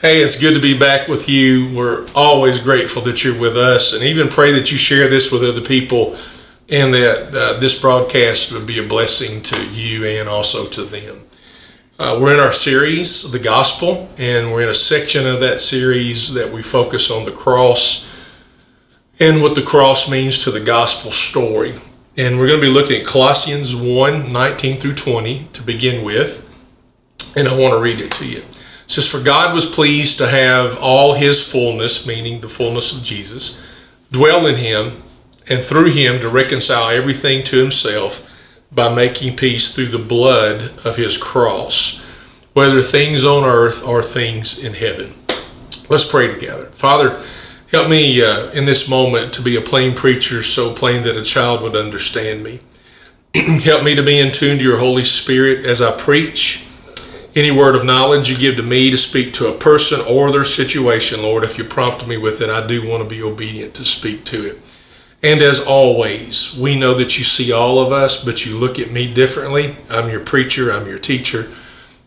Hey, it's good to be back with you. We're always grateful that you're with us and even pray that you share this with other people and that uh, this broadcast would be a blessing to you and also to them. Uh, we're in our series, The Gospel, and we're in a section of that series that we focus on the cross and what the cross means to the gospel story. And we're going to be looking at Colossians 1 19 through 20 to begin with. And I want to read it to you. It says, For God was pleased to have all his fullness, meaning the fullness of Jesus, dwell in him, and through him to reconcile everything to himself by making peace through the blood of his cross, whether things on earth or things in heaven. Let's pray together. Father, help me uh, in this moment to be a plain preacher, so plain that a child would understand me. help me to be in tune to your Holy Spirit as I preach. Any word of knowledge you give to me to speak to a person or their situation, Lord, if you prompt me with it, I do want to be obedient to speak to it. And as always, we know that you see all of us, but you look at me differently. I'm your preacher, I'm your teacher.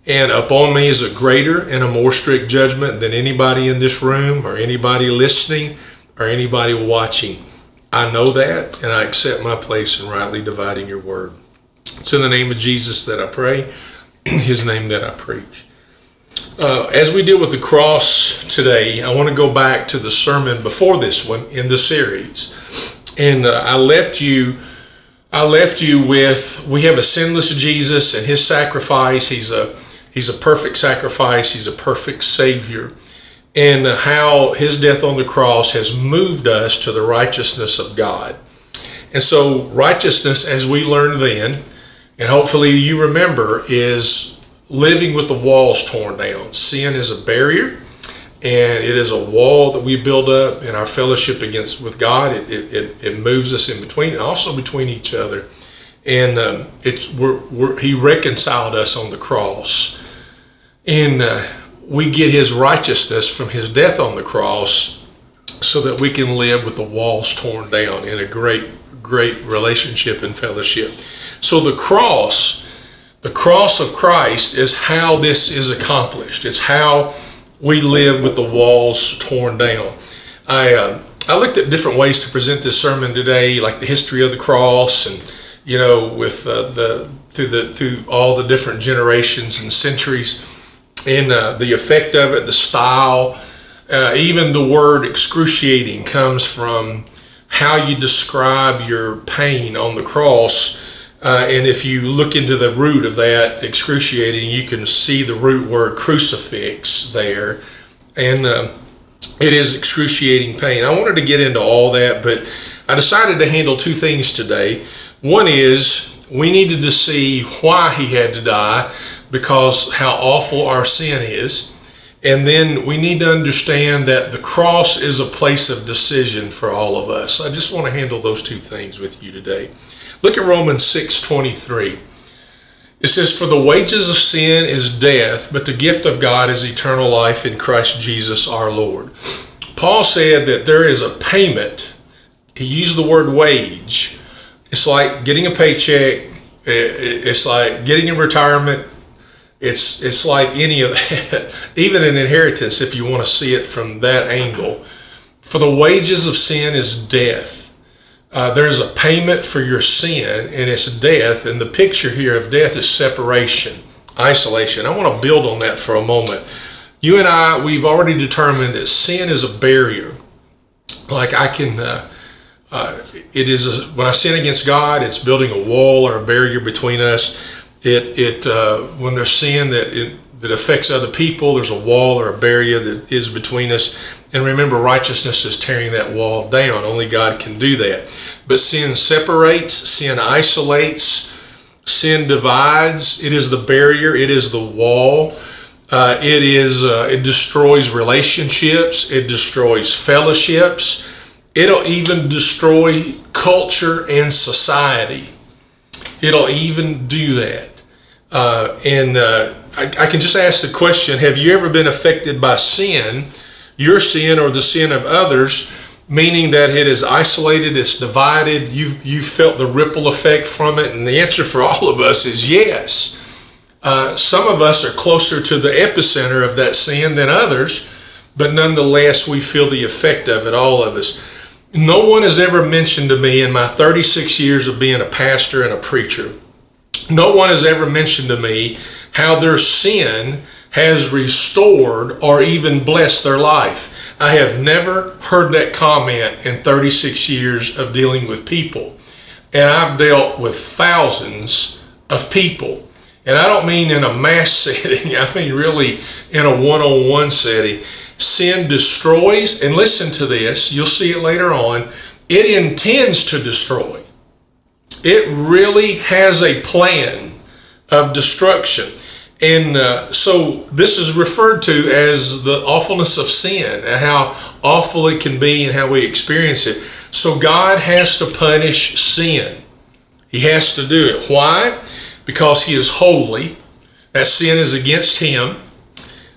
And upon me is a greater and a more strict judgment than anybody in this room or anybody listening or anybody watching. I know that, and I accept my place in rightly dividing your word. It's in the name of Jesus that I pray, his name that I preach. Uh, as we deal with the cross today, I want to go back to the sermon before this one in the series and uh, I left you. I left you with we have a sinless Jesus and His sacrifice. He's a He's a perfect sacrifice. He's a perfect Savior, and uh, how His death on the cross has moved us to the righteousness of God. And so, righteousness, as we learned then, and hopefully you remember, is living with the walls torn down. Sin is a barrier and it is a wall that we build up in our fellowship against with God. It, it, it, moves us in between, and also between each other. And um, it's we're, we're, He reconciled us on the cross, and uh, we get His righteousness from His death on the cross, so that we can live with the walls torn down in a great, great relationship and fellowship. So the cross, the cross of Christ, is how this is accomplished. It's how we live with the walls torn down. I uh, I looked at different ways to present this sermon today, like the history of the cross, and you know, with uh, the through the through all the different generations and centuries, and uh, the effect of it, the style, uh, even the word excruciating comes from how you describe your pain on the cross uh, and if you look into the root of that excruciating, you can see the root word crucifix there. And uh, it is excruciating pain. I wanted to get into all that, but I decided to handle two things today. One is we needed to see why he had to die because how awful our sin is. And then we need to understand that the cross is a place of decision for all of us. I just want to handle those two things with you today. Look at Romans 6:23. It says, For the wages of sin is death, but the gift of God is eternal life in Christ Jesus our Lord. Paul said that there is a payment. He used the word wage. It's like getting a paycheck, it's like getting a retirement. It's, it's like any of that, even an inheritance, if you want to see it from that angle. For the wages of sin is death uh, there's a payment for your sin, and it's death. And the picture here of death is separation, isolation. I want to build on that for a moment. You and I, we've already determined that sin is a barrier. Like I can, uh, uh, it is a, when I sin against God, it's building a wall or a barrier between us. It, it uh, when there's sin that it, that affects other people, there's a wall or a barrier that is between us. And remember, righteousness is tearing that wall down. Only God can do that. But sin separates, sin isolates, sin divides. It is the barrier, it is the wall. Uh, it is uh, it destroys relationships, it destroys fellowships. It'll even destroy culture and society. It'll even do that. Uh, and uh, I, I can just ask the question Have you ever been affected by sin? Your sin or the sin of others, meaning that it is isolated, it's divided, you've, you've felt the ripple effect from it? And the answer for all of us is yes. Uh, some of us are closer to the epicenter of that sin than others, but nonetheless, we feel the effect of it, all of us. No one has ever mentioned to me in my 36 years of being a pastor and a preacher, no one has ever mentioned to me how their sin has restored or even blessed their life. I have never heard that comment in 36 years of dealing with people. And I've dealt with thousands of people. And I don't mean in a mass setting, I mean really in a one on one setting. Sin destroys, and listen to this, you'll see it later on, it intends to destroy. It really has a plan of destruction. And uh, so this is referred to as the awfulness of sin and how awful it can be and how we experience it. So God has to punish sin. He has to do it. Why? Because He is holy. That sin is against Him.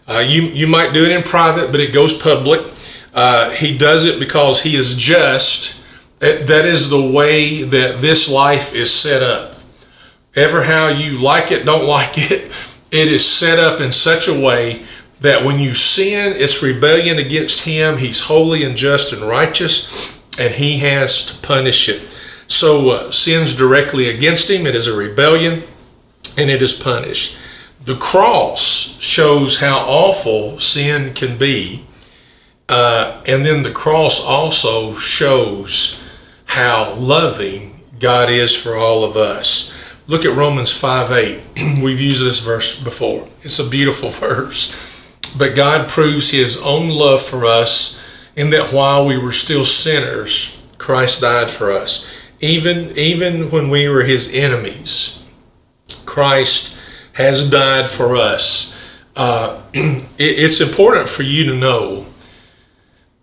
Uh, you, you might do it in private, but it goes public. Uh, he does it because He is just. That is the way that this life is set up. Ever how you like it, don't like it, it is set up in such a way that when you sin, it's rebellion against Him. He's holy and just and righteous, and He has to punish it. So, uh, sins directly against Him, it is a rebellion, and it is punished. The cross shows how awful sin can be, uh, and then the cross also shows how loving God is for all of us. Look at Romans 5 8. We've used this verse before. It's a beautiful verse. But God proves his own love for us in that while we were still sinners, Christ died for us. Even, even when we were his enemies, Christ has died for us. Uh, it, it's important for you to know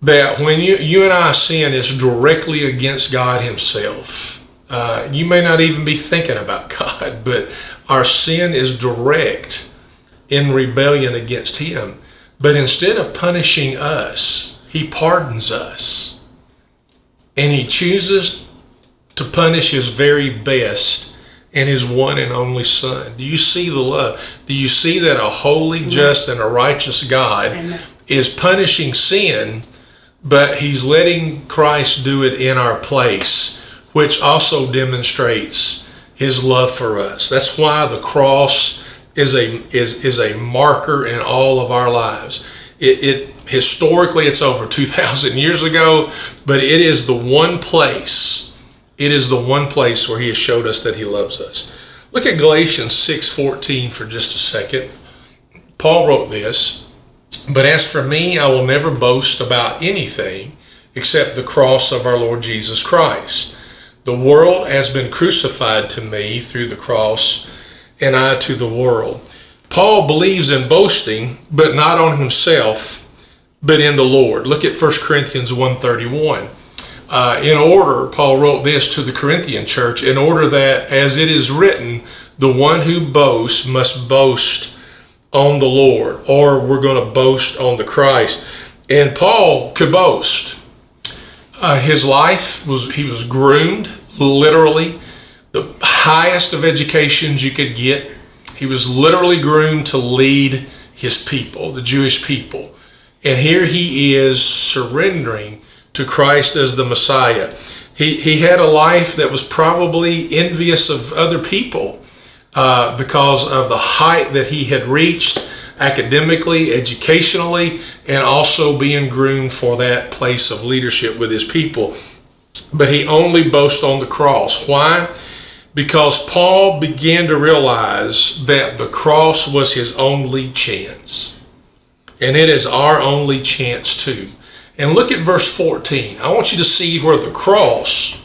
that when you, you and I sin, it's directly against God Himself. Uh, you may not even be thinking about God, but our sin is direct in rebellion against Him. But instead of punishing us, He pardons us. And He chooses to punish His very best and His one and only Son. Do you see the love? Do you see that a holy, just, and a righteous God Amen. is punishing sin, but He's letting Christ do it in our place? Which also demonstrates his love for us. That's why the cross is a is is a marker in all of our lives. It, it historically it's over 2000 years ago, but it is the one place it is the one place where he has showed us that he loves us. Look at Galatians 6:14 for just a second. Paul wrote this, but as for me, I will never boast about anything except the cross of our Lord Jesus Christ the world has been crucified to me through the cross, and I to the world. Paul believes in boasting, but not on himself, but in the Lord. Look at 1 Corinthians 1.31. Uh, in order, Paul wrote this to the Corinthian church, in order that, as it is written, the one who boasts must boast on the Lord, or we're going to boast on the Christ. And Paul could boast. Uh, his life was, he was groomed, literally, the highest of educations you could get. He was literally groomed to lead his people, the Jewish people. And here he is surrendering to Christ as the Messiah. He, he had a life that was probably envious of other people uh, because of the height that he had reached academically, educationally, and also being groomed for that place of leadership with his people. But he only boasts on the cross. Why? Because Paul began to realize that the cross was his only chance. And it is our only chance too. And look at verse 14. I want you to see where the cross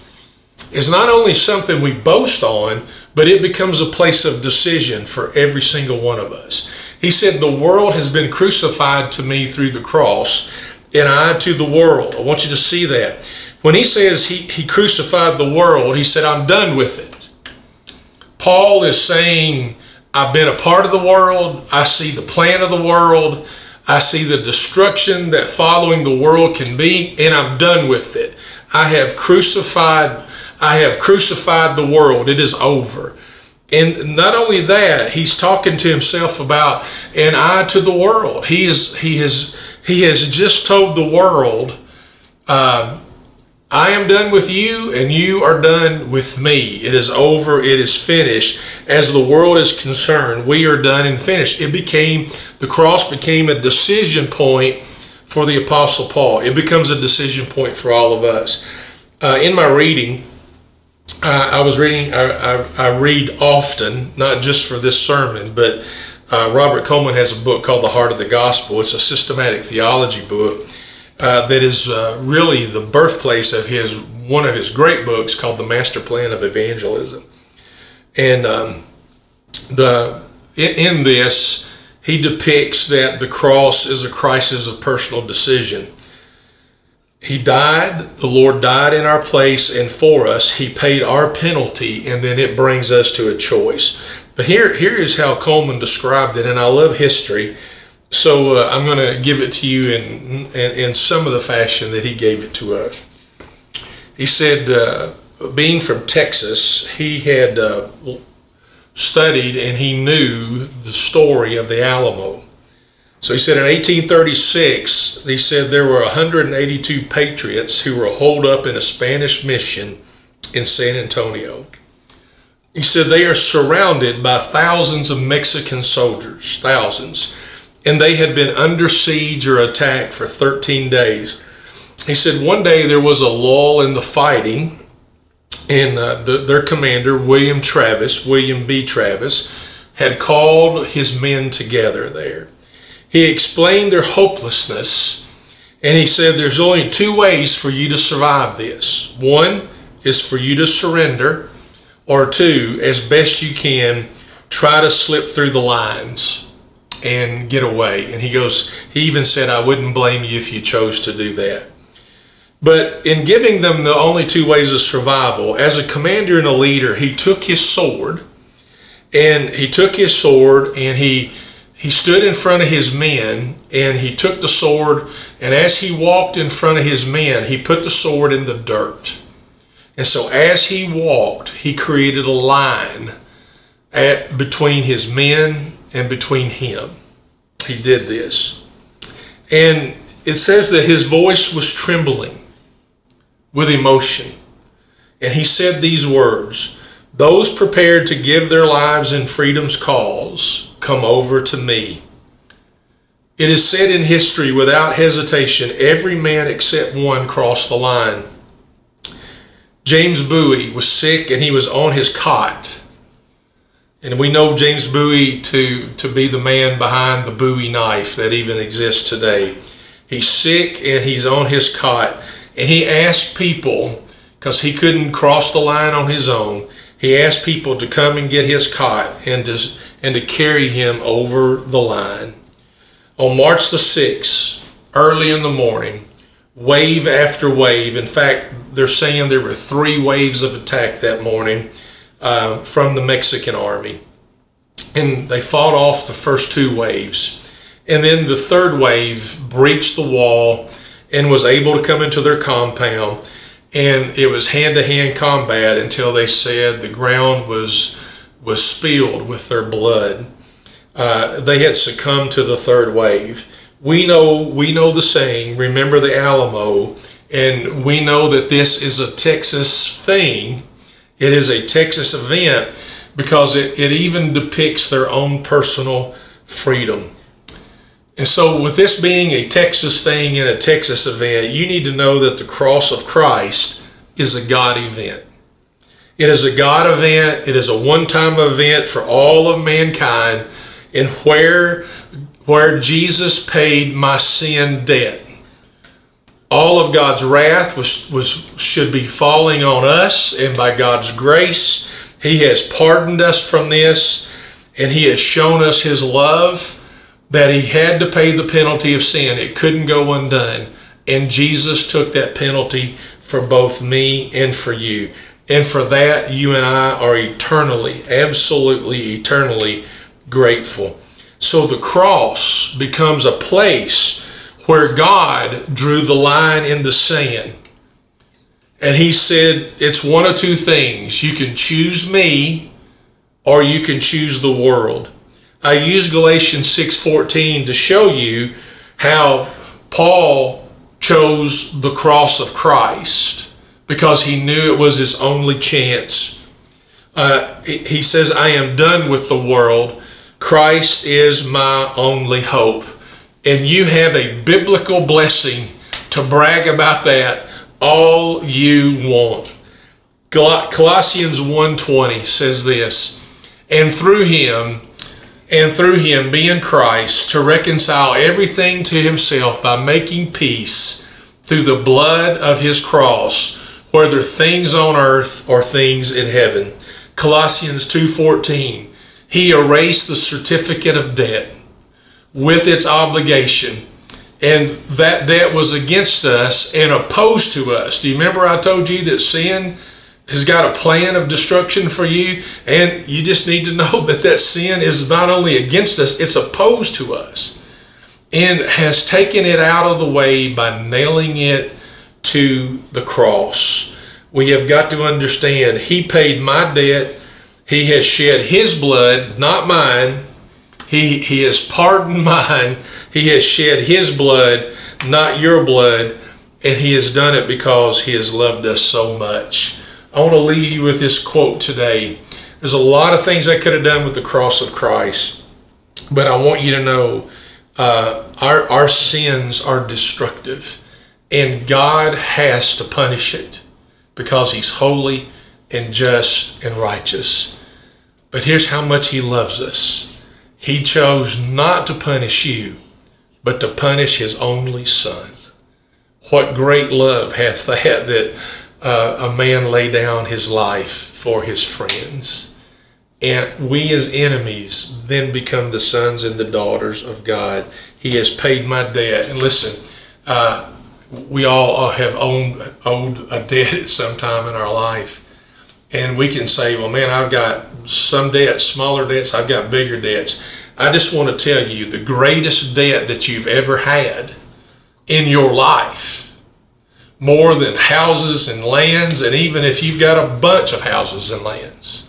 is not only something we boast on, but it becomes a place of decision for every single one of us. He said, The world has been crucified to me through the cross, and I to the world. I want you to see that. When he says he, he crucified the world, he said, I'm done with it. Paul is saying, I've been a part of the world. I see the plan of the world. I see the destruction that following the world can be, and I'm done with it. I have crucified, I have crucified the world. It is over. And not only that, he's talking to himself about an eye to the world. He is he has he has just told the world, uh, I am done with you, and you are done with me. It is over. It is finished. As the world is concerned, we are done and finished. It became the cross became a decision point for the Apostle Paul. It becomes a decision point for all of us. Uh, in my reading, uh, I was reading, I, I, I, read often, not just for this sermon, but uh, Robert Coleman has a book called The Heart of the Gospel. It's a systematic theology book uh, that is uh, really the birthplace of his one of his great books called The Master Plan of Evangelism. And um, the in, in this, he depicts that the cross is a crisis of personal decision he died, the Lord died in our place and for us. He paid our penalty, and then it brings us to a choice. But here, here is how Coleman described it, and I love history. So uh, I'm going to give it to you in, in, in, some of the fashion that he gave it to us. He said, uh, being from Texas, he had uh, studied and he knew the story of the Alamo. So he said in 1836, he said there were 182 patriots who were holed up in a Spanish mission in San Antonio. He said they are surrounded by thousands of Mexican soldiers, thousands, and they had been under siege or attacked for 13 days. He said one day there was a lull in the fighting, and uh, the, their commander, William Travis, William B. Travis, had called his men together there he explained their hopelessness and he said there's only two ways for you to survive this. One is for you to surrender, or two, as best you can, try to slip through the lines and get away. And he goes, he even said, I wouldn't blame you if you chose to do that. But in giving them the only two ways of survival, as a commander and a leader, he took his sword and he took his sword and he he stood in front of his men and he took the sword and as he walked in front of his men he put the sword in the dirt. And so as he walked he created a line at, between his men and between him. He did this. And it says that his voice was trembling with emotion. And he said these words those prepared to give their lives in freedom's cause come over to me. It is said in history without hesitation, every man except one crossed the line. James Bowie was sick and he was on his cot. And we know James Bowie to, to be the man behind the Bowie knife that even exists today. He's sick and he's on his cot. And he asked people, because he couldn't cross the line on his own, he asked people to come and get his cot and to and to carry him over the line. On March the 6th, early in the morning, wave after wave, in fact, they're saying there were three waves of attack that morning uh, from the Mexican army. And they fought off the first two waves. And then the third wave breached the wall and was able to come into their compound. And it was hand to hand combat until they said the ground was was spilled with their blood. Uh, they had succumbed to the third wave. We know we know the saying, remember the Alamo, and we know that this is a Texas thing. It is a Texas event because it, it even depicts their own personal freedom. And so, with this being a Texas thing and a Texas event, you need to know that the cross of Christ is a God event. It is a God event. It is a one-time event for all of mankind and where where Jesus paid my sin debt. All of God's wrath was, was should be falling on us, and by God's grace, He has pardoned us from this, and He has shown us His love that He had to pay the penalty of sin. It couldn't go undone. And Jesus took that penalty for both me and for you. And for that, you and I are eternally, absolutely eternally grateful. So the cross becomes a place where God drew the line in the sand. And he said, It's one of two things. You can choose me or you can choose the world. I use Galatians 6:14 to show you how Paul chose the cross of Christ because he knew it was his only chance. Uh, he says, I am done with the world. Christ is my only hope. And you have a biblical blessing to brag about that all you want. Colossians 1:20 says this, and through him and through him being Christ to reconcile everything to himself by making peace through the blood of his cross, whether things on earth or things in heaven. Colossians 2:14. He erased the certificate of debt with its obligation and that debt was against us and opposed to us. Do you remember I told you that sin has got a plan of destruction for you and you just need to know that that sin is not only against us, it's opposed to us and has taken it out of the way by nailing it to the cross. We have got to understand he paid my debt. He has shed his blood, not mine. He, he has pardoned mine he has shed his blood, not your blood, and he has done it because he has loved us so much. I want to leave you with this quote today. There's a lot of things I could have done with the cross of Christ, but I want you to know uh, our, our sins are destructive, and God has to punish it because He's holy and just and righteous. But here's how much He loves us He chose not to punish you but to punish his only son. What great love hath that that uh, a man lay down his life for his friends. And we as enemies then become the sons and the daughters of God. He has paid my debt. And listen, uh, we all have owned, owed a debt at some time in our life. And we can say, well, man, I've got some debts, smaller debts, I've got bigger debts. I just want to tell you the greatest debt that you've ever had in your life, more than houses and lands, and even if you've got a bunch of houses and lands,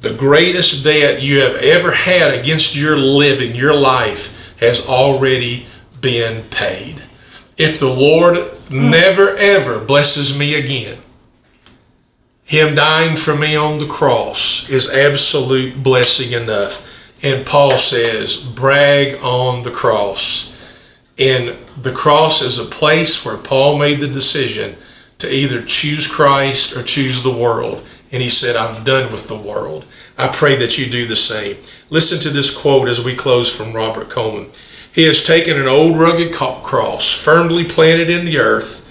the greatest debt you have ever had against your living, your life, has already been paid. If the Lord never ever blesses me again, Him dying for me on the cross is absolute blessing enough and Paul says, brag on the cross. And the cross is a place where Paul made the decision to either choose Christ or choose the world. And he said, I'm done with the world. I pray that you do the same. Listen to this quote as we close from Robert Coleman. He has taken an old rugged cross, firmly planted in the earth,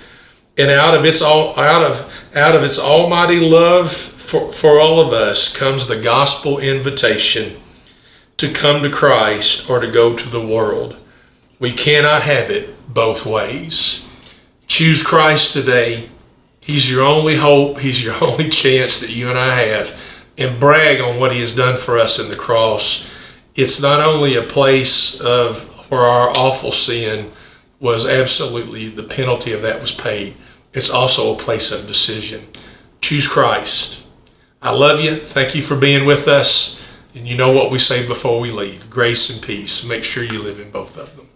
and out of its all out of out of its almighty love for, for all of us comes the gospel invitation to come to Christ or to go to the world. We cannot have it both ways. Choose Christ today. He's your only hope. He's your only chance that you and I have. And brag on what He has done for us in the cross. It's not only a place of where our awful sin was absolutely the penalty of that was paid. It's also a place of decision. Choose Christ. I love you. Thank you for being with us. And you know what we say before we leave grace and peace. Make sure you live in both of them.